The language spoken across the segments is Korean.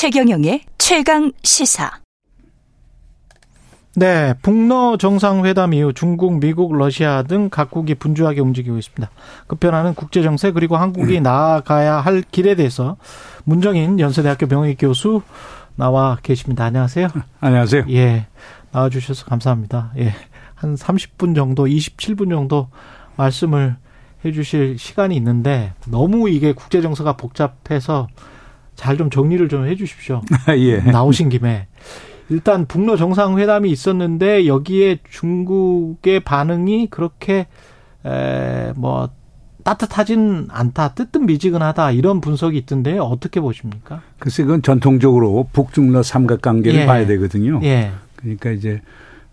최경영의 최강 시사. 네, 북러 정상회담 이후 중국, 미국, 러시아 등 각국이 분주하게 움직이고 있습니다. 급변하는 국제 정세 그리고 한국이 음. 나아가야 할 길에 대해서 문정인 연세대학교 병역 교수 나와 계십니다. 안녕하세요. 안녕하세요. 예. 나와 주셔서 감사합니다. 예. 한 30분 정도, 27분 정도 말씀을 해 주실 시간이 있는데 너무 이게 국제 정세가 복잡해서 잘 좀 정리를 좀 해 주십시오. 예. 나오신 김에 일단 북러 정상회담이 있었는데 여기에 중국의 반응이 그렇게 에뭐 따뜻하진 않다, 뜨뜻미지근하다 이런 분석이 있던데요. 어떻게 보십니까? 글쎄 그건 전통적으로 북중러 삼각관계를 예. 봐야 되거든요. 예. 그러니까 이제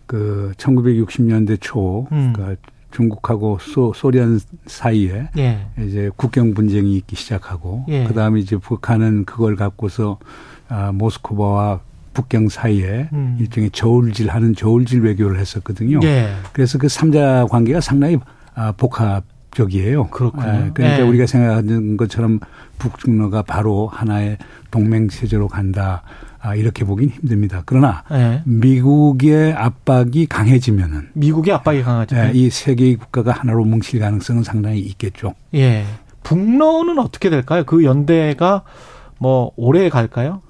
그 1960년대 초 음. 그러니까 중국하고 소, 소련 사이에 예. 이제 국경 분쟁이 있기 시작하고 예. 그다음에 이제 북한은 그걸 갖고서 아 모스크바와 북경 사이에 음. 일종의 저울질 하는 저울질 외교를 했었거든요. 예. 그래서 그 삼자 관계가 상당히 아, 복합 적이에요. 그렇군요. 아, 그러니까 예. 우리가 생각하는 것처럼 북중러가 바로 하나의 동맹 체제로 간다. 아, 이렇게 보긴 힘듭니다. 그러나 예. 미국의 압박이 강해지면은 미국의 압박이 강해지면 예, 이세 개의 국가가 하나로 뭉칠 가능성은 상당히 있겠죠. 예. 북러는 어떻게 될까요? 그 연대가 뭐 오래 갈까요?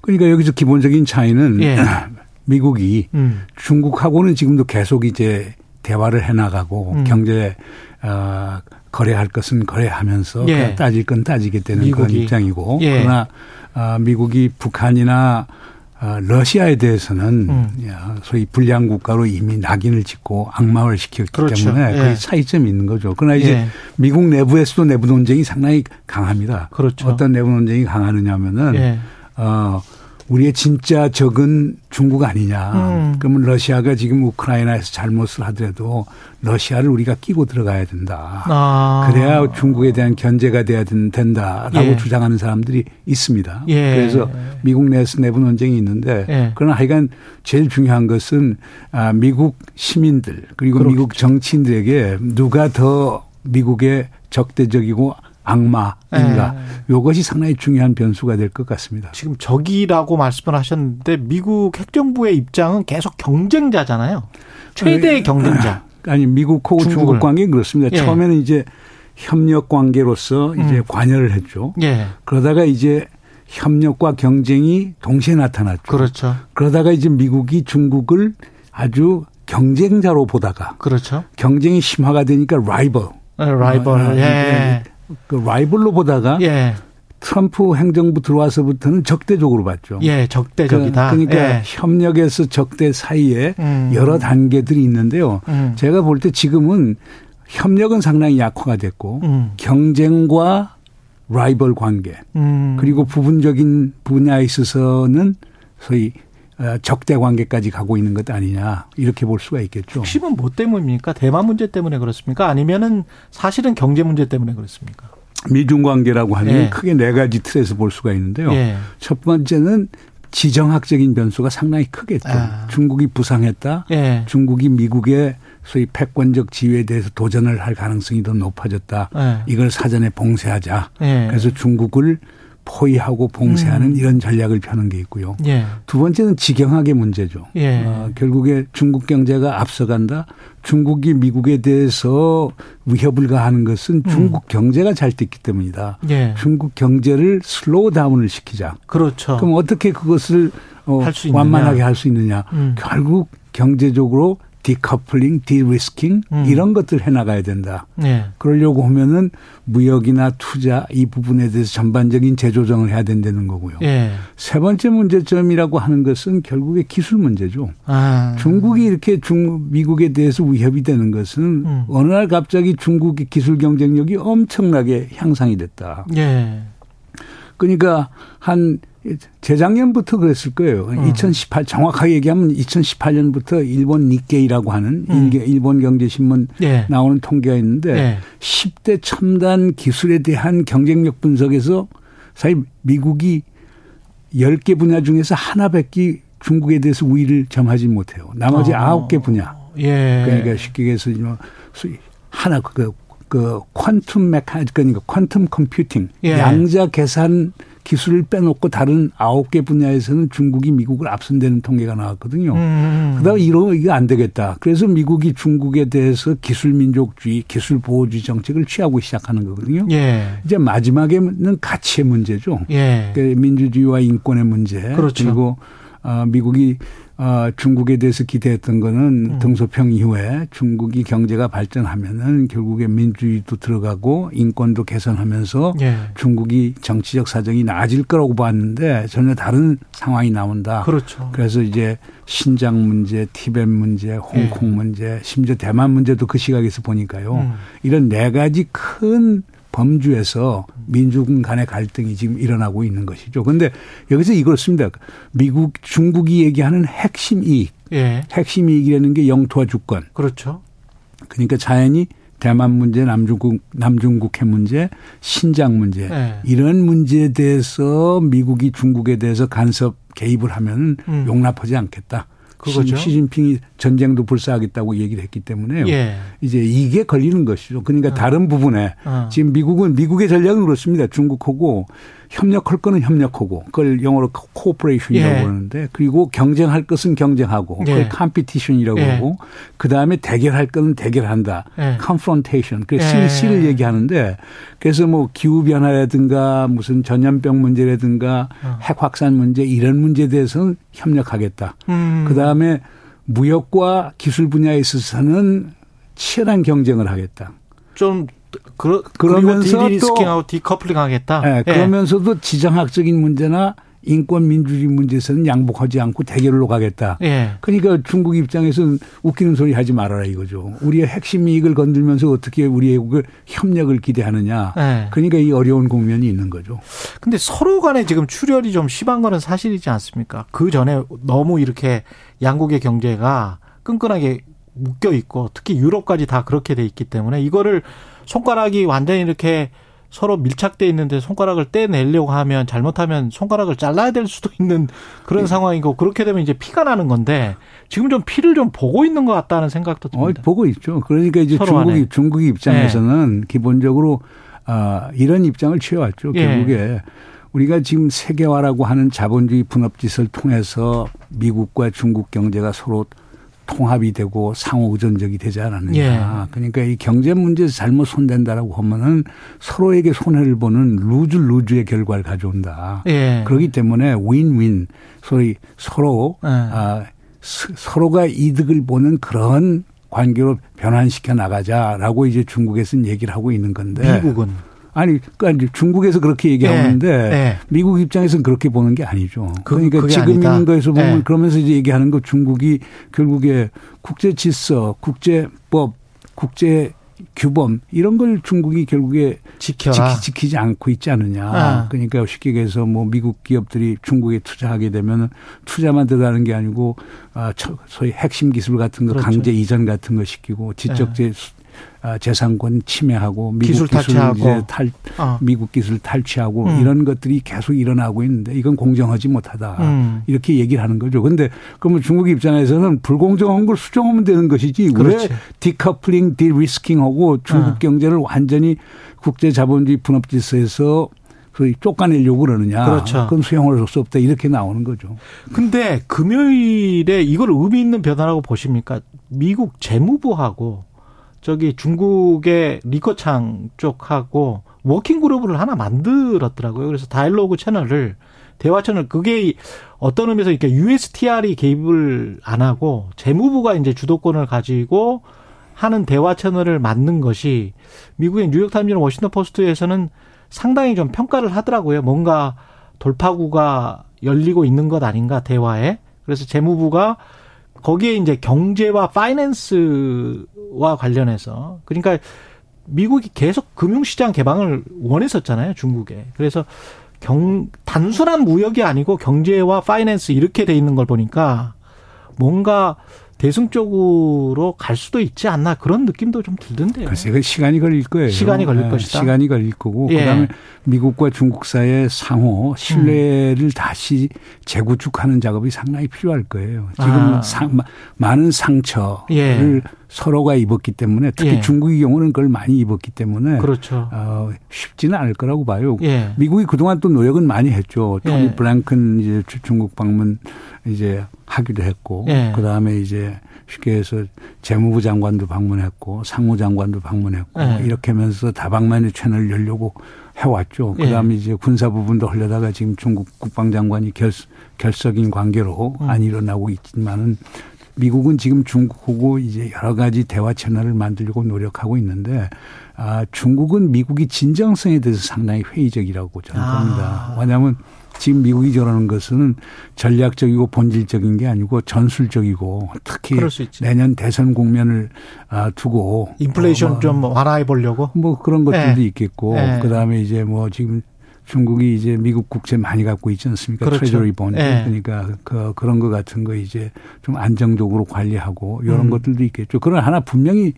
그러니까 여기서 기본적인 차이는 예. 미국이 음. 중국하고는 지금도 계속 이제 대화를 해나가고 음. 경제 어, 거래할 것은 거래하면서 예. 따질 건 따지게 되는 미국이. 그런 입장이고 예. 그러나 어, 미국이 북한이나 어, 러시아에 대해서는 음. 소위 불량 국가로 이미 낙인을 찍고 악마를 시켰기 그렇죠. 때문에 예. 그 차이점이 있는 거죠. 그러나 이제 예. 미국 내부에서도 내부 논쟁이 상당히 강합니다. 그렇죠. 어떤 내부 논쟁이 강하느냐면은 예. 어 우리의 진짜 적은 중국 아니냐. 음. 그러면 러시아가 지금 우크라이나에서 잘못을 하더라도 러시아를 우리가 끼고 들어가야 된다. 아. 그래야 중국에 대한 견제가 돼야 된 다라고 예. 주장하는 사람들이 있습니다. 예. 그래서 미국 내에서 내부 논쟁이 있는데 예. 그러나 하여간 제일 중요한 것은 아, 미국 시민들 그리고 그렇겠죠. 미국 정치인들에게 누가 더 미국의 적대적이고 악마인가 네. 이것이 상당히 중요한 변수가 될 것 같습니다. 지금 적이라고 말씀을 하셨는데 미국 핵정부의 입장은 계속 경쟁자잖아요. 최대의 네. 경쟁자. 아니 미국하고 중국 관계는 그렇습니다. 예. 처음에는 이제 협력 관계로서 이제 음. 관여를 했죠. 예. 그러다가 이제 협력과 경쟁이 동시에 나타났죠. 그렇죠. 그러다가 이제 미국이 중국을 아주 경쟁자로 보다가 그렇죠. 경쟁이 심화가 되니까 라이벌. 라이벌. 어, 예. 그 라이벌로 보다가 예. 트럼프 행정부 들어와서부터는 적대적으로 봤죠. 예, 적대적이다. 그, 러니까 예. 협력에서 적대 사이에 음. 여러 단계들이 있는데요. 음. 제가 볼 때 지금은 협력은 상당히 약화가 됐고 음. 경쟁과 라이벌 관계 음. 그리고 부분적인 분야에 있어서는 소위 어, 적대 관계까지 가고 있는 것 아니냐 이렇게 볼 수가 있겠죠. 핵심은 뭐 때문입니까? 대만 문제 때문에 그렇습니까? 아니면은 사실은 경제 문제 때문에 그렇습니까? 미중 관계라고 하면 예. 크게 네 가지 틀에서 볼 수가 있는데요. 예. 첫 번째는 지정학적인 변수가 상당히 크겠죠. 아. 중국이 부상했다. 예. 중국이 미국의 소위 패권적 지위에 대해서 도전을 할 가능성이 더 높아졌다. 예. 이걸 사전에 봉쇄하자. 예. 그래서 중국을 포위하고 봉쇄하는 음. 이런 전략을 펴는 게 있고요. 예. 두 번째는 지경학의 문제죠. 예. 어, 결국에 중국 경제가 앞서간다. 중국이 미국에 대해서 위협을 가하는 것은 음. 중국 음. 경제가 잘 됐기 때문이다. 예. 중국 경제를 slow down을 시키자. 그렇죠. 그럼 어떻게 그것을 어, 완만하게 할 수 있느냐. 음. 결국 경제적으로 디커플링, 디리스킹 음. 이런 것들 해나가야 된다. 네. 그러려고 하면은 무역이나 투자 이 부분에 대해서 전반적인 재조정을 해야 된다는 거고요. 네. 세 번째 문제점이라고 하는 것은 결국에 기술 문제죠. 아. 중국이 이렇게 중 미국에 대해서 위협이 되는 것은 음. 어느 날 갑자기 중국의 기술 경쟁력이 엄청나게 향상이 됐다. 네. 그러니까 한 재작년부터 그랬을 거예요. 음. 2018 정확하게 얘기하면 2018년부터 일본 니케이라고 하는 음. 일본 경제신문 네. 나오는 통계가 있는데 네. 10대 첨단 기술에 대한 경쟁력 분석에서 사실 미국이 10개 분야 중에서 하나밖에 중국에 대해서 우위를 점하지 못해요. 나머지 어. 9개 분야. 예. 그러니까 쉽게 얘기해서 뭐 하나 그, 그 퀀텀 메카 그러니까 퀀텀 컴퓨팅 예. 양자 계산 기술을 빼놓고 다른 아홉 개 분야에서는 중국이 미국을 앞선다는 통계가 나왔거든요. 음. 그다가 이러면 이게 안 되겠다. 그래서 미국이 중국에 대해서 기술 민족주의, 기술 보호주의 정책을 취하고 시작하는 거거든요. 예. 이제 마지막에는 가치의 문제죠. 예. 그러니까 민주주의와 인권의 문제. 그렇죠. 그리고 어, 미국이 어, 중국에 대해서 기대했던 거는 음. 등소평 이후에 중국이 경제가 발전하면은 결국에 민주주의도 들어가고 인권도 개선하면서 예. 중국이 정치적 사정이 나아질 거라고 봤는데 전혀 다른 상황이 나온다. 그렇죠. 그래서 이제 신장 문제, 티벳 문제, 홍콩 예. 문제, 심지어 대만 문제도 그 시각에서 보니까요. 음. 이런 네 가지 큰 범주에서 민중 간의 갈등이 지금 일어나고 있는 것이죠. 그런데 여기서 이걸 씁니다. 미국, 중국이 얘기하는 핵심 이익. 예. 핵심 이익이라는 게 영토와 주권. 그렇죠. 그러니까 자연히 대만 문제, 남중국, 남중국해 문제, 신장 문제 예. 이런 문제에 대해서 미국이 중국에 대해서 간섭 개입을 하면 음. 용납하지 않겠다. 그거죠. 시진핑이 전쟁도 불사하겠다고 얘기를 했기 때문에요. 예. 이제 이게 걸리는 것이죠. 그러니까 어. 다른 부분에 어. 지금 미국은 미국의 전략은 그렇습니다. 중국하고 협력할 거는 협력하고 그걸 영어로 cooperation이라고 예. 그러는데 그리고 경쟁할 것은 경쟁하고 그걸 예. competition이라고 예. 하고 그다음에 대결할 거는 대결한다. 예. confrontation. 그 예. C를 얘기하는데 그래서 뭐 기후 변화라든가 무슨 전염병 문제라든가 어. 핵 확산 문제 이런 문제에 대해서는 협력하겠다. 음. 그다음에 무역과 기술 분야에 있어서는 치열한 경쟁을 하겠다. 좀 그러, 그러면서 디리스킹하고 디커플링 하겠다. 네, 그러면서도 예. 지정학적인 문제나 인권 민주주의 문제에서는 양복하지 않고 대결로 가겠다. 예. 그러니까 중국 입장에서는 웃기는 소리 하지 말아라 이거죠. 우리의 핵심 이익을 건들면서 어떻게 우리의 그 협력을 기대하느냐. 예. 그러니까 이 어려운 국면이 있는 거죠. 근데 서로 간에 지금 출혈이 좀 심한 거는 사실이지 않습니까? 그 전에 너무 이렇게 양국의 경제가 끈끈하게 묶여 있고 특히 유럽까지 다 그렇게 돼 있기 때문에 이거를 손가락이 완전히 이렇게 서로 밀착돼 있는데 손가락을 떼내려고 하면 잘못하면 손가락을 잘라야 될 수도 있는 그런 네. 상황이고 그렇게 되면 이제 피가 나는 건데 지금 좀 피를 좀 보고 있는 것 같다는 생각도 듭니다. 어, 보고 있죠. 그러니까 이제 중국이 중국이 입장에서는 네. 기본적으로 아 이런 입장을 취해왔죠. 예. 결국에 우리가 지금 세계화라고 하는 자본주의 분업짓을 통해서 미국과 중국 경제가 서로 통합이 되고 상호 의존적이 되지 않았느냐. 예. 그러니까 이 경제 문제에서 잘못 손댄다라고 하면은 서로에게 손해를 보는 루즈 루즈의 결과를 가져온다. 예. 그렇기 때문에 윈윈 소위 서로 예. 아 서로가 이득을 보는 그런 관계로 변환시켜 나가자라고 이제 중국에서는 얘기를 하고 있는 건데 미국은 아니, 그러니까 중국에서 그렇게 얘기하는데 네. 네. 미국 입장에서는 그렇게 보는 게 아니죠. 그, 그러니까 지금. 있는 거에서 보면 네. 그러면서 이제 얘기하는 거 중국이 결국에 국제 질서, 국제법, 국제 규범 이런 걸 중국이 결국에 지켜라. 지키, 지 않고 있지 않느냐. 아. 그러니까 쉽게 얘기해서 뭐 미국 기업들이 중국에 투자하게 되면은 투자만 들어가는 게 아니고 아 소위 핵심 기술 같은 거 그렇죠. 강제 이전 같은 거 시키고 지적재 네. 아, 재산권 침해하고 미국 기술 탈취하고 탈 어. 미국 기술 탈취하고 음. 이런 것들이 계속 일어나고 있는데 이건 공정하지 못하다 음. 이렇게 얘기를 하는 거죠. 근데 그러면 중국 입장에서는 불공정한 걸 수정하면 되는 것이지 그렇지. 왜 디커플링, 디리스킹하고 중국 어. 경제를 완전히 국제 자본주의 분업 질서에서 그 쫓아내려고 그러느냐. 그렇죠. 그건 수용할 수 없다. 이렇게 나오는 거죠. 근데 금요일에 이걸 의미 있는 변화라고 보십니까? 미국 재무부하고 저기 중국의 리커창 쪽하고 working group을 하나 만들었더라고요. 그래서 dialogue 채널을 대화 채널 그게 어떤 의미에서 이렇게 USTR이 개입을 안 하고 재무부가 이제 주도권을 가지고 하는 대화 채널을 만든 것이 미국의 뉴욕타임즈나 워싱턴 포스트에서는 상당히 좀 평가를 하더라고요. 뭔가 돌파구가 열리고 있는 것 아닌가 대화에. 그래서 재무부가 거기에 이제 경제와 파이낸스 와 관련해서 그러니까 미국이 계속 금융시장 개방을 원했었잖아요, 중국에. 그래서 경, 단순한 무역이 아니고 경제와 파이낸스 이렇게 돼 있는 걸 보니까 뭔가 대승적으로 갈 수도 있지 않나 그런 느낌도 좀 들던데요. 글쎄, 그 시간이 걸릴 거예요. 시간이 걸릴 네, 것이다. 시간이 걸릴 거고 예. 그다음에 미국과 중국 사이의 상호 신뢰를 음. 다시 재구축하는 작업이 상당히 필요할 거예요. 지금 아. 상, 많은 상처를 예. 서로가 입었기 때문에 특히 예. 중국의 경우는 그걸 많이 입었기 때문에 그렇죠. 어, 쉽지는 않을 거라고 봐요. 예. 미국이 그동안 또 노력은 많이 했죠. 토니 예. 블랭큰 이제 중국 방문 이제 하기도 했고 예. 그다음에 이제 쉽게 해서 재무부 장관도 방문했고 상무장관도 방문했고 예. 이렇게 하면서 다방면의 채널을 열려고 해왔죠. 예. 그다음에 이제 군사 부분도 하려다가 지금 중국 국방장관이 결, 결석인 관계로 음. 안 일어나고 있지만은 미국은 지금 중국하고 이제 여러 가지 대화 채널을 만들려고 노력하고 있는데 아 중국은 미국이 진정성에 대해서 상당히 회의적이라고 저는 아. 봅니다. 왜냐하면 지금 미국이 저러는 것은 전략적이고 본질적인 게 아니고 전술적이고 특히 내년 대선 국면을 아, 두고 인플레이션 어, 뭐, 좀 완화해 보려고 뭐 그런 것들도 네. 있겠고 네. 그다음에 이제 뭐 지금 중국이 이제 미국 국채 많이 갖고 있지 않습니까? 그렇죠. treasury bond. 네. 그러니까 그 그런 거 같은 거 이제 좀 안정적으로 관리하고 이런 음. 것들도 있겠죠. 그러나 하나 분명히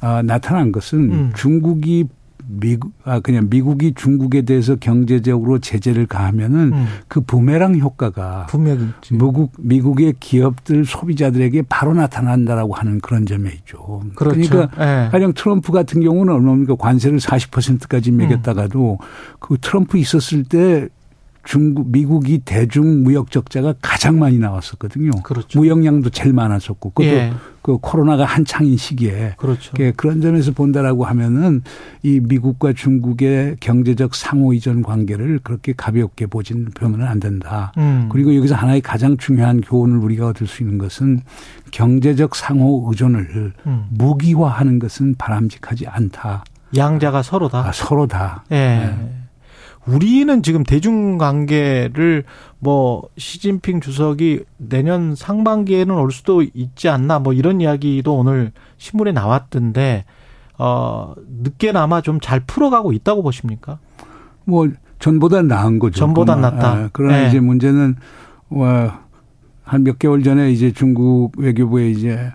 아, 나타난 것은 음. 중국이 미국 아 그냥 미국이 중국에 대해서 경제적으로 제재를 가하면은 음. 그 부메랑 효과가 분명히 미국 미국의 기업들 소비자들에게 바로 나타난다라고 하는 그런 점에 있죠. 그렇죠. 그러니까 네. 가령 트럼프 같은 경우는 얼마입니까 관세를 40%까지 매겼다가도 음. 그 트럼프 있었을 때 중국 미국이 대중 무역 적자가 가장 많이 나왔었거든요. 그렇죠. 무역량도 제일 많았었고 그것도 예. 그 코로나가 한창인 시기에 그렇죠. 그런 점에서 본다라고 하면은 이 미국과 중국의 경제적 상호 이전 관계를 그렇게 가볍게 보진 보면 안 된다. 음. 그리고 여기서 하나의 가장 중요한 교훈을 우리가 얻을 수 있는 것은 경제적 상호 의존을 음. 무기화하는 것은 바람직하지 않다. 양자가 서로다. 아, 서로다. 예. 네. 우리는 지금 대중관계를 뭐 시진핑 주석이 내년 상반기에는 올 수도 있지 않나 뭐 이런 이야기도 오늘 신문에 나왔던데 어 늦게나마 좀 잘 풀어가고 있다고 보십니까? 뭐 전보다 나은 거죠. 전보다 낫다. 아, 그러나 네. 이제 문제는 한몇 개월 전에 이제 중국 외교부에 이제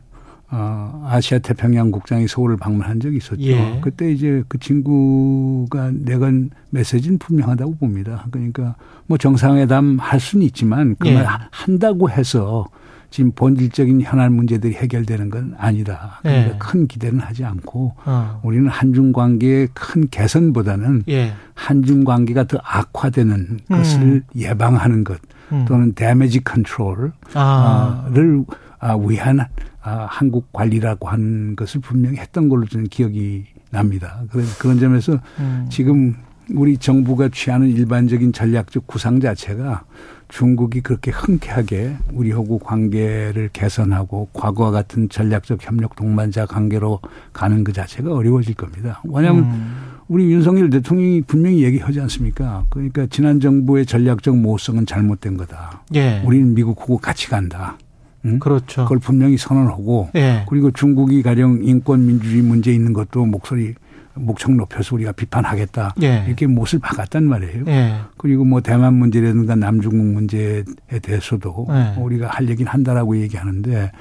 어, 아시아 태평양 국장이 서울을 방문한 적이 있었죠. 예. 그때 이제 그 친구가 내건 메시지는 분명하다고 봅니다. 그러니까 뭐 정상회담 할 수는 있지만 그말 예. 한다고 해서 지금 본질적인 현안 문제들이 해결되는 건 아니다. 그러니까 예. 큰 기대는 하지 않고 어. 우리는 한중 관계의 큰 개선보다는 예. 한중 관계가 더 악화되는 음. 것을 예방하는 것 음. 또는 데미지 컨트롤을 아. 아, 위한 아, 한국 관리라고 하는 것을 분명히 했던 걸로 저는 기억이 납니다. 그래서 그런 점에서 음. 지금 우리 정부가 취하는 일반적인 전략적 구상 자체가 중국이 그렇게 흔쾌하게 우리하고 관계를 개선하고 과거와 같은 전략적 협력 동반자 관계로 가는 그 자체가 어려워질 겁니다. 왜냐하면 음. 우리 윤석열 대통령이 분명히 얘기하지 않습니까? 그러니까 지난 정부의 전략적 모호성은 잘못된 거다. 예. 우리는 미국하고 같이 간다. 응? 그렇죠. 그걸 분명히 선언하고 예. 그리고 중국이 가령 인권 민주주의 문제 있는 것도 목소리 목청 높여서 우리가 비판하겠다 예. 이렇게 못을 박았단 말이에요. 예. 그리고 뭐 대만 문제라든가 남중국 문제에 대해서도 예. 우리가 할 얘기는 한다라고 얘기하는데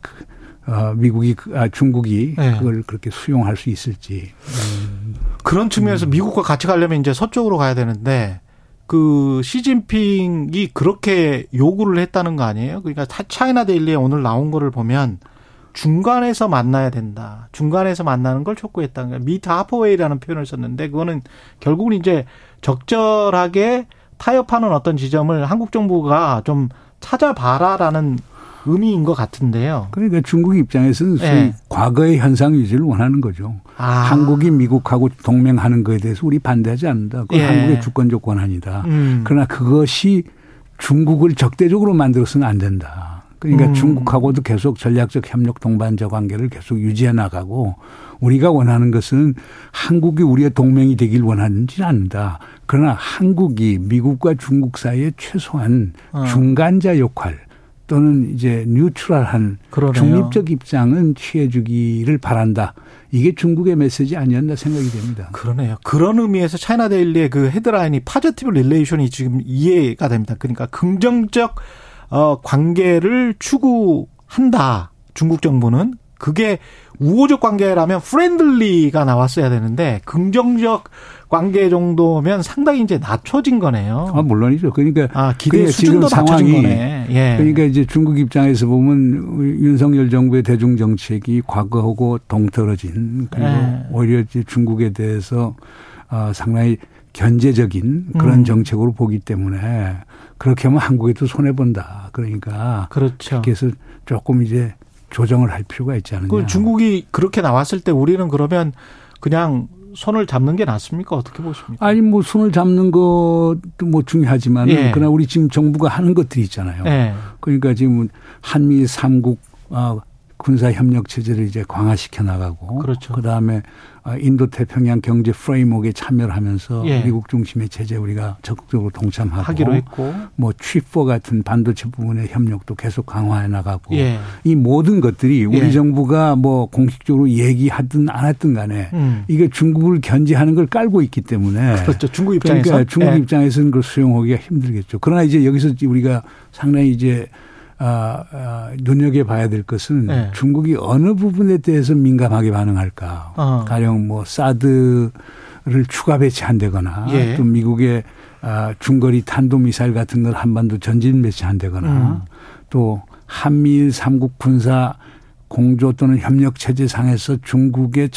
그, 어, 미국이 그, 아, 중국이 예. 그걸 그렇게 수용할 수 있을지 음. 그런 측면에서 음. 미국과 같이 가려면 이제 서쪽으로 가야 되는데 그 시진핑이 그렇게 요구를 했다는 거 아니에요? 그러니까 차이나 데일리에 오늘 나온 거를 보면 중간에서 만나야 된다. 중간에서 만나는 걸 촉구했다는 거예요. 미트 하퍼웨이라는 표현을 썼는데 그거는 결국은 이제 적절하게 타협하는 어떤 지점을 한국 정부가 좀 찾아봐라라는 의미인 것 같은데요. 그러니까 중국 입장에서는 네. 과거의 현상 유지를 원하는 거죠. 아. 한국이 미국하고 동맹하는 것에 대해서 우리 반대하지 않는다. 그건 예. 한국의 주권적 권한이다. 음. 그러나 그것이 중국을 적대적으로 만들어서는 안 된다. 그러니까 음. 중국하고도 계속 전략적 협력 동반자 관계를 계속 유지해 나가고 우리가 원하는 것은 한국이 우리의 동맹이 되길 원하지는 않는다. 그러나 한국이 미국과 중국 사이에 최소한 어. 중간자 역할 또는 이제 neutral한 그러네요. 중립적 입장은 취해주기를 바란다. 이게 중국의 메시지 아니었나 생각이 됩니다. 그러네요. 그런 의미에서 차이나 데일리의 그 헤드라인이 positive relation이 지금 이해가 됩니다. 그러니까 긍정적 어 관계를 추구한다. 중국 정부는 그게 우호적 관계라면 프렌들리가 나왔어야 되는데 긍정적 관계 정도면 상당히 이제 낮춰진 거네요. 아, 물론이죠. 그러니까 아, 기대 그러니까 수준도 낮춰진 거네. 예. 그러니까 이제 중국 입장에서 보면 윤석열 정부의 대중 정책이 과거하고 동떨어진 그리고 예. 오히려 이제 중국에 대해서 어, 상당히 견제적인 그런 음. 정책으로 보기 때문에 그렇게 하면 한국에도 손해 본다. 그러니까 그렇죠. 그래서 조금 이제 조정을 할 필요가 있지 않느냐. 그 중국이 그렇게 나왔을 때 우리는 그러면 그냥 손을 잡는 게 낫습니까? 어떻게 보십니까? 아니 뭐 손을 잡는 것도 뭐 중요하지만 예. 그러나 우리 지금 정부가 하는 것들이 있잖아요. 예. 그러니까 지금 한미 삼국 아, 군사 협력 체제를 이제 강화시켜 나가고 그렇죠. 그다음에 아, 인도 태평양 경제 프레임워크에 참여를 하면서 예. 미국 중심의 체제 우리가 적극적으로 동참하고 하기로 했고 뭐 취포 같은 반도체 부분의 협력도 계속 강화해 나가고 예. 이 모든 것들이 우리 예. 정부가 뭐 공식적으로 얘기하든 안 했든 간에 음. 이게 중국을 견제하는 걸 깔고 있기 때문에 그렇죠. 중국 입장에서 그러니까 중국 예. 입장에서는 그걸 수용하기가 힘들겠죠. 그러나 이제 여기서 우리가 상당히 이제 아, 아, 눈여겨봐야 될 것은 네. 중국이 어느 부분에 대해서 민감하게 반응할까. 어. 가령 뭐 사드를 추가 배치한다거나 예. 또 미국의 아, 중거리 탄도미사일 같은 걸 한반도 전진 배치한다거나 음. 또 한미일 삼국 군사 공조 또는 협력 체제 상에서 중국의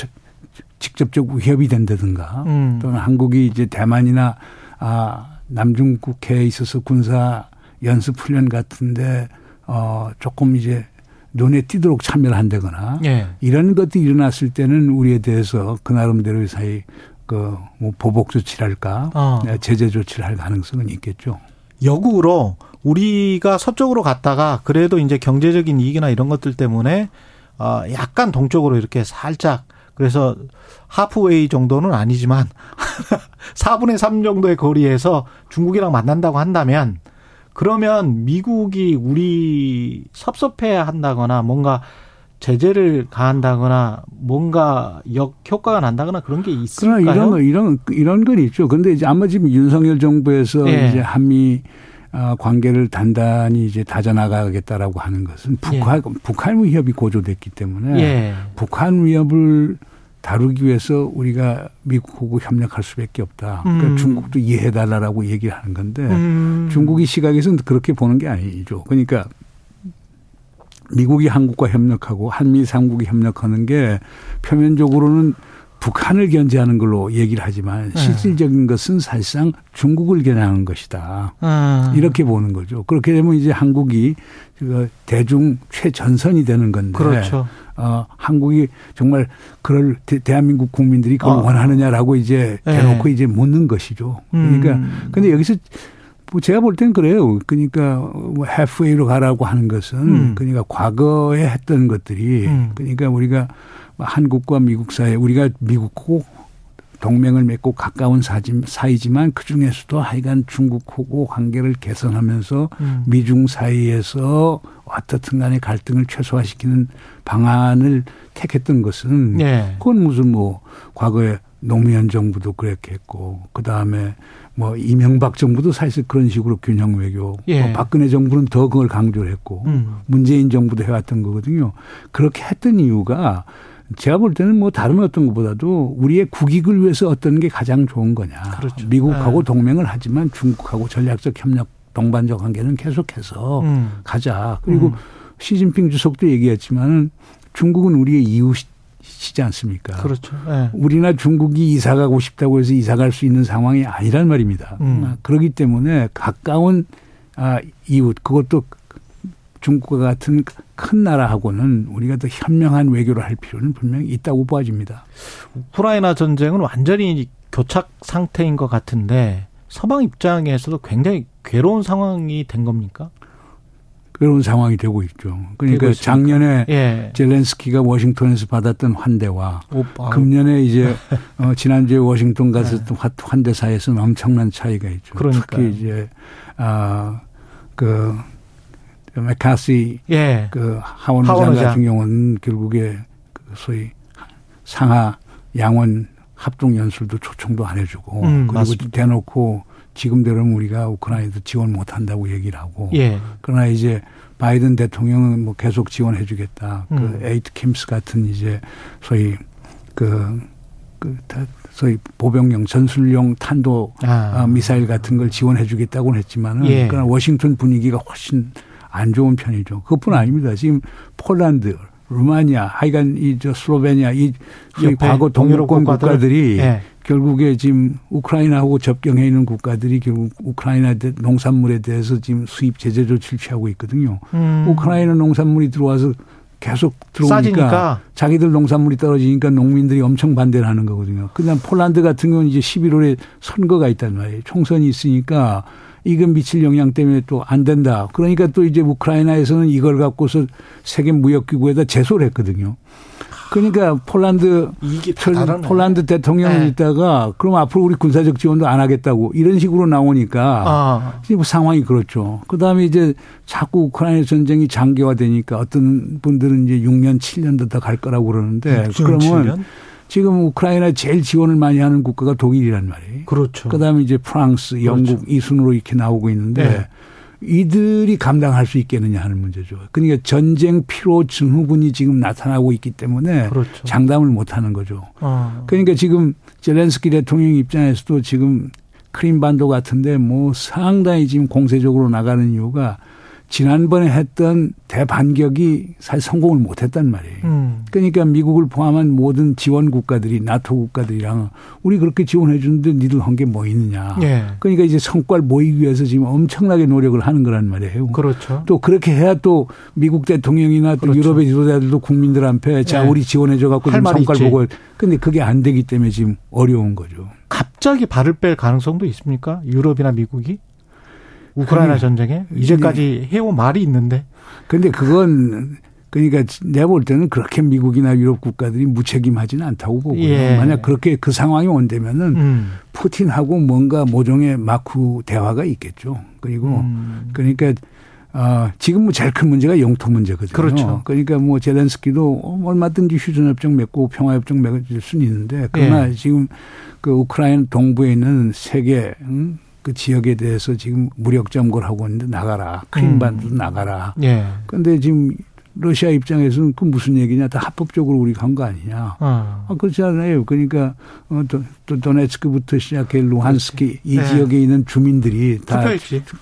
직접적 위협이 된다든가 음. 또는 한국이 이제 대만이나 아, 남중국해에 있어서 군사 연습 훈련 같은데 어 조금 이제 눈에 띄도록 참여를 한다거나 예. 이런 것들이 일어났을 때는 우리에 대해서 그 나름대로의 사이 그뭐 보복 조치랄까 어. 네, 제재 조치를 할 가능성은 있겠죠. 역으로 우리가 서쪽으로 갔다가 그래도 이제 경제적인 이익이나 이런 것들 때문에 어 약간 동쪽으로 이렇게 살짝 그래서 하프웨이 정도는 아니지만 4분의 3 정도의 거리에서 중국이랑 만난다고 한다면 그러면 미국이 우리 섭섭해 한다거나 뭔가 제재를 가한다거나 뭔가 역 효과가 난다거나 그런 게 있을까요? 그러나 이런 거 이런 이런 건 있죠. 근데 이제 아마 지금 윤석열 정부에서 예. 이제 한미 어, 관계를 단단히 이제 다져나가겠다라고 하는 것은 북한 예. 북한 위협이 고조됐기 때문에 예. 북한 위협을 다루기 위해서 우리가 미국하고 협력할 수밖에 없다. 그러니까 음. 중국도 이해해달라고 얘기를 하는 건데 음. 중국이 시각에서는 그렇게 보는 게 아니죠. 그러니까 미국이 한국과 협력하고 한미 삼국이 협력하는 게 표면적으로는 북한을 견제하는 걸로 얘기를 하지만 네. 실질적인 것은 사실상 중국을 겨냥하는 것이다. 음. 이렇게 보는 거죠. 그렇게 되면 이제 한국이 그 대중 최전선이 되는 건데 그렇죠. 어, 한국이 정말 그럴 대, 한민국 국민들이 그걸 어. 원하느냐라고 이제 네. 대놓고 네. 이제 묻는 것이죠. 그러니까 음. 근데 여기서 뭐 제가 볼 땐 그래요. 그러니까 뭐 해프웨이로 가라고 하는 것은 음. 그러니까 과거에 했던 것들이 음. 그러니까 우리가 한국과 미국 사이에 우리가 미국하고 동맹을 맺고 가까운 사이지만 그 중에서도 하여간 중국하고 관계를 개선하면서 음. 미중 사이에서 어떻든 간에 갈등을 최소화시키는 방안을 택했던 것은 네. 그건 무슨 뭐 과거에 노무현 정부도 그렇게 했고 그 다음에 뭐 이명박 정부도 사실 그런 식으로 균형 외교, 예. 뭐 박근혜 정부는 더 그걸 강조를 했고 음. 문재인 정부도 해왔던 거거든요. 그렇게 했던 이유가 제가 볼 때는 뭐 다른 어떤 것보다도 우리의 국익을 위해서 어떤 게 가장 좋은 거냐. 그렇죠. 미국하고 네. 동맹을 하지만 중국하고 전략적 협력 동반적 관계는 계속해서 음. 가자. 그리고 음. 시진핑 주석도 얘기했지만 중국은 우리의 이웃이지 않습니까? 그렇죠. 네. 우리나 중국이 이사 가고 싶다고 해서 이사 갈 수 있는 상황이 아니란 말입니다. 음. 그렇기 때문에 가까운 아, 이웃 그것도 중국과 같은 큰 나라하고는 우리가 더 현명한 외교를 할 필요는 분명히 있다고 보아집니다. 우크라이나 전쟁은 완전히 교착 상태인 것 같은데 서방 입장에서도 굉장히 괴로운 상황이 된 겁니까? 괴로운 상황이 되고 있죠. 그러니까 작년에 예. 젤렌스키가 워싱턴에서 받았던 환대와 오빠. 금년에 이제 어, 지난주에 워싱턴 갔었던 네. 환대사에서는 엄청난 차이가 있죠. 그러니까요. 특히 이제 아 그 매카시 예. 그 하원 의장 같은 경우는 결국에 그 소위 상하 양원 합동 연설도 초청도 안 해주고 음, 그리고 맞습니다. 대놓고 지금대로는 우리가 우크라이나도 지원 못 한다고 얘기를 하고 예. 그러나 이제 바이든 대통령은 뭐 계속 지원해 주겠다. 그 음. 그 ATACMS 같은 이제 소위 그, 그, 소위 보병용 전술용 탄도 아. 어, 미사일 같은 걸 지원해 주겠다고는 했지만은 예. 그러나 워싱턴 분위기가 훨씬 안 좋은 편이죠. 그것뿐 아닙니다. 지금 폴란드, 루마니아, 하여간 이 저 슬로베니아 이 과거 동유권 국가들이 예. 결국에 지금 우크라이나하고 접경해 있는 국가들이 결국 우크라이나 농산물에 대해서 지금 수입 제재 조치를 취하고 있거든요. 음. 우크라이나 농산물이 들어와서 계속 들어오니까 싸지니까. 자기들 농산물이 떨어지니까 농민들이 엄청 반대를 하는 거거든요. 그다음 폴란드 같은 경우는 이제 11월에 선거가 있단 말이에요. 총선이 있으니까 이건 미칠 영향 때문에 또 안 된다. 그러니까 또 이제 우크라이나에서는 이걸 갖고서 세계 무역기구에다 제소를 했거든요. 그러니까 폴란드 폴란드 대통령이 네. 있다가 그럼 앞으로 우리 군사적 지원도 안 하겠다고 이런 식으로 나오니까 아. 뭐 상황이 그렇죠. 그다음에 이제 자꾸 우크라이나 전쟁이 장기화되니까 어떤 분들은 이제 6년 7년도 더 갈 거라고 그러는데 그러면 7년? 지금 우크라이나 제일 지원을 많이 하는 국가가 독일이란 말이에요. 그렇죠. 그다음에 이제 프랑스, 영국 그렇죠. 이 순으로 이렇게 나오고 있는데 네. 이들이 감당할 수 있겠느냐 하는 문제죠. 그러니까 전쟁 피로 증후군이 지금 나타나고 있기 때문에 그렇죠. 장담을 못 하는 거죠. 아. 그러니까 지금 젤렌스키 대통령 입장에서도 지금 크림반도 같은데 뭐 상당히 지금 공세적으로 나가는 이유가 지난번에 했던 대반격이 사실 성공을 못했단 말이에요. 음. 그러니까 미국을 포함한 모든 지원 국가들이 나토 국가들이랑 우리 그렇게 지원해 주는데 니들 한 게 뭐 있느냐. 예. 그러니까 이제 성과를 모이기 위해서 지금 엄청나게 노력을 하는 거란 말이에요. 그렇죠. 또 그렇게 해야 또 미국 대통령이나 또 그렇죠. 유럽의 지도자들도 국민들한테 자 예. 우리 지원해 줘 갖고 좀 성과를 보고 근데 그게 안 되기 때문에 지금 어려운 거죠. 갑자기 발을 뺄 가능성도 있습니까? 유럽이나 미국이? 우크라이나 전쟁에 이제까지 해온 말이 있는데. 근데 그건 그러니까 내가 볼 때는 그렇게 미국이나 유럽 국가들이 무책임하지는 않다고 보고요. 예. 만약 그렇게 그 상황이 온다면은 음. 푸틴하고 뭔가 모종의 마크 대화가 있겠죠. 그리고 음. 그러니까 어, 지금 뭐 제일 큰 문제가 영토 문제거든요. 그렇죠. 그러니까 뭐 제렌스키도 얼마든지 휴전협정 맺고 평화협정 맺을 수는 있는데 그러나 예. 지금 그 우크라이나 동부에 있는 세계 응? 그 지역에 대해서 지금 무력 점거를 하고 있는데 나가라. 크림반도 음. 나가라. 예. 근데 지금 러시아 입장에서는 그 무슨 얘기냐. 다 합법적으로 우리가 한 거 아니냐. 어. 아, 그렇지 않아요. 그러니까 어, 또, 또 도네츠크부터 시작해 루한스키 그렇지. 이 네. 지역에 있는 주민들이 다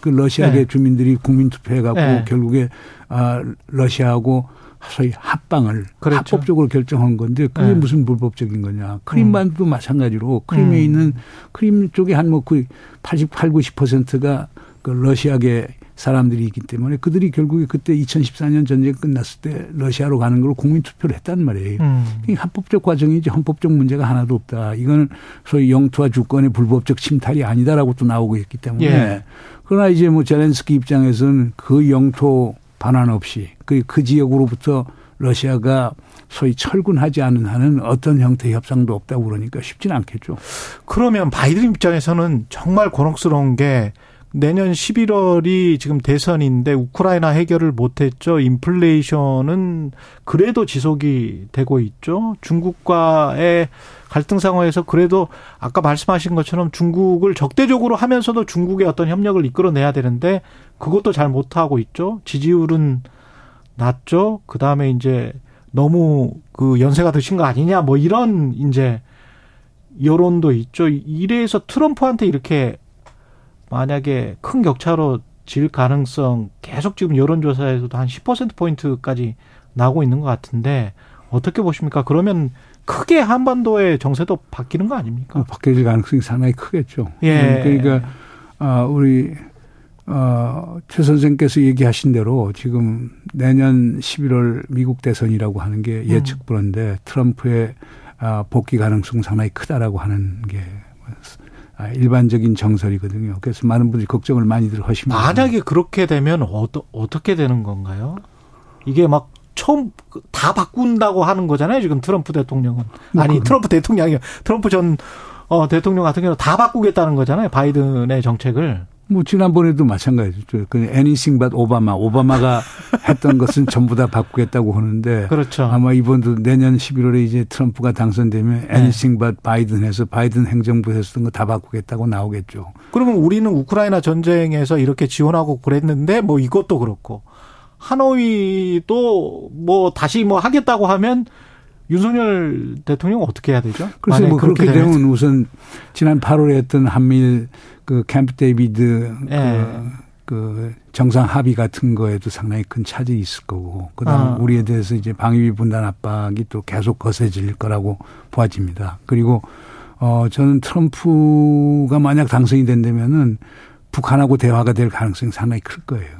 그 러시아계 네. 주민들이 국민 투표해 갖고 네. 결국에 아 러시아하고 소위 합방을 그렇죠. 합법적으로 결정한 건데 그게 네. 무슨 불법적인 거냐. 크림반도 음. 마찬가지로 크림에 음. 있는 크림 쪽에 한뭐그 88, 90%가 그 러시아계 사람들이 있기 때문에 그들이 결국에 그때 2014년 전쟁 끝났을 때 러시아로 가는 걸 국민 투표를 했단 말이에요. 음. 합법적 과정이지 헌법적 문제가 하나도 없다. 이거는 소위 영토와 주권의 불법적 침탈이 아니다라고 또 나오고 있기 때문에 예. 그러나 이제 뭐 제렌스키 입장에서는 그 영토 반환 없이 그, 그 지역으로부터 러시아가 소위 철군하지 않은 한은 어떤 형태의 협상도 없다고 그러니까 쉽지는 않겠죠. 그러면 바이든 입장에서는 정말 곤혹스러운 게 내년 11월이 지금 대선인데 우크라이나 해결을 못했죠. 인플레이션은 그래도 지속이 되고 있죠. 중국과의 갈등 상황에서 그래도 아까 말씀하신 것처럼 중국을 적대적으로 하면서도 중국의 어떤 협력을 이끌어내야 되는데 그것도 잘 못하고 있죠. 지지율은 낮죠. 그 다음에 이제 너무 그 연세가 드신 거 아니냐 뭐 이런 이제 여론도 있죠. 이래서 트럼프한테 이렇게 만약에 큰 격차로 질 가능성 계속 지금 여론조사에서도 한 10%포인트까지 나오고 있는 것 같은데 어떻게 보십니까? 그러면 크게 한반도의 정세도 바뀌는 거 아닙니까? 어, 바뀔 가능성이 상당히 크겠죠. 예. 그러니까, 아, 우리, 어, 최 선생께서 얘기하신 대로 지금 내년 11월 미국 대선이라고 하는 게 예측 불허인데 음. 트럼프의 아, 복귀 가능성 상당히 크다라고 하는 게 아, 일반적인 정설이거든요. 그래서 많은 분들이 걱정을 많이들 하십니다. 만약에 그렇게 되면 어떠, 어떻게 되는 건가요? 이게 막 처음 다 바꾼다고 하는 거잖아요. 지금 트럼프 대통령은 뭐 아니 트럼프 대통령이 트럼프 전 어, 대통령 같은 경우는 다 바꾸겠다는 거잖아요. 바이든의 정책을. 뭐 지난번에도 마찬가지죠. 그 anything but 오바마. 오바마가 했던 것은 전부 다 바꾸겠다고 하는데 그렇죠. 아마 이번도 내년 11월에 이제 트럼프가 당선되면 네. anything but 바이든 해서 바이든 행정부 했던 거 다 바꾸겠다고 나오겠죠. 그러면 우리는 우크라이나 전쟁에서 이렇게 지원하고 그랬는데 뭐 이것도 그렇고 하노이도 뭐 다시 뭐 하겠다고 하면 윤석열 대통령 어떻게 해야 되죠? 글쎄 뭐 그렇게 되면, 되면 우선 지난 8월에 했던 한미일 그 캠프 데이비드 네. 그, 그 정상 합의 같은 거에도 상당히 큰 차질이 있을 거고 그다음 아. 우리에 대해서 이제 방위비 분담 압박이 또 계속 거세질 거라고 보아집니다. 그리고 어 저는 트럼프가 만약 당선이 된다면은 북한하고 대화가 될 가능성이 상당히 클 거예요.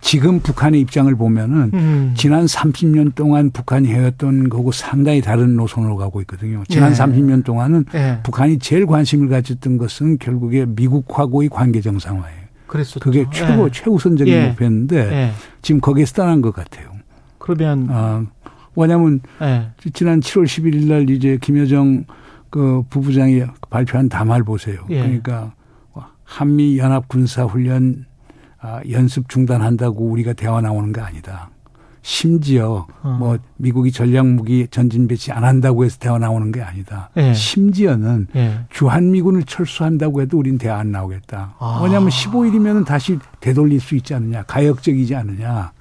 지금 북한의 입장을 보면은 음. 지난 30년 동안 북한이 해왔던 거고 상당히 다른 노선으로 가고 있거든요. 지난 예. 30년 동안은 예. 북한이 제일 관심을 가졌던 것은 결국에 미국하고의 관계 정상화예요. 그랬었죠. 그게 최고 예. 최우선적인 예. 목표였는데 예. 지금 거기에서 떠난 것 같아요. 그러면 아, 왜냐하면 예. 지난 7월 11일 날 이제 김여정 그 부부장이 발표한 담화를 보세요. 그러니까 한미 연합 군사 훈련 아, 연습 중단한다고 우리가 대화 나오는 거 아니다. 심지어 어. 뭐 미국이 전략 무기 전진 배치 안 한다고 해서 대화 나오는 게 아니다. 예. 심지어는 예. 주한 미군을 철수한다고 해도 우린 대화 안 나오겠다. 아. 왜냐하면 15일이면 다시 되돌릴 수 있지 않느냐. 가역적이지 않느냐.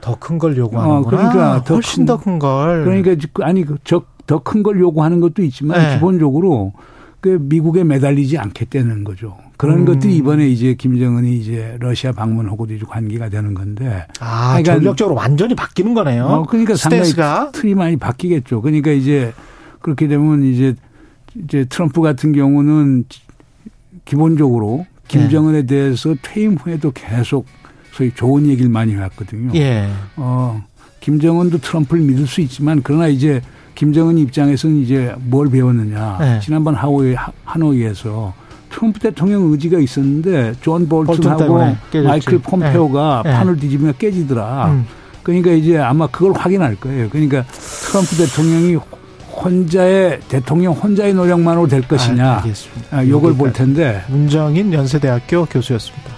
더 큰 걸 요구하는구나. 어, 그러니까 더 훨씬 더 큰 걸. 그러니까 아니 그더큰 걸 요구하는 것도 있지만 예. 기본적으로 그 미국에 매달리지 않겠다는 거죠. 그런 음. 것들이 이번에 이제 김정은이 이제 러시아 방문하고도 이제 관계가 되는 건데. 아, 그러니까 전력적으로 완전히 바뀌는 거네요. 어, 그러니까 스탠스가. 상당히 틀이 많이 바뀌겠죠. 그러니까 이제 그렇게 되면 이제 이제 트럼프 같은 경우는 기본적으로 김정은에 네. 대해서 퇴임 후에도 계속 소위 좋은 얘기를 많이 해왔거든요. 예. 어, 김정은도 트럼프를 믿을 수 있지만 그러나 이제 김정은 입장에서는 이제 뭘 배웠느냐. 네. 지난번 하노이, 하노이에서 트럼프 대통령 의지가 있었는데 존 볼튼하고 마이클 폼페오가 네. 네. 판을 뒤집으면 깨지더라. 음. 그러니까 이제 아마 그걸 확인할 거예요. 그러니까 트럼프 대통령이 혼자의 대통령 혼자의 노력만으로 될 것이냐. 아, 알겠습니다. 아, 요걸 볼 텐데. 문정인 연세대학교 교수였습니다.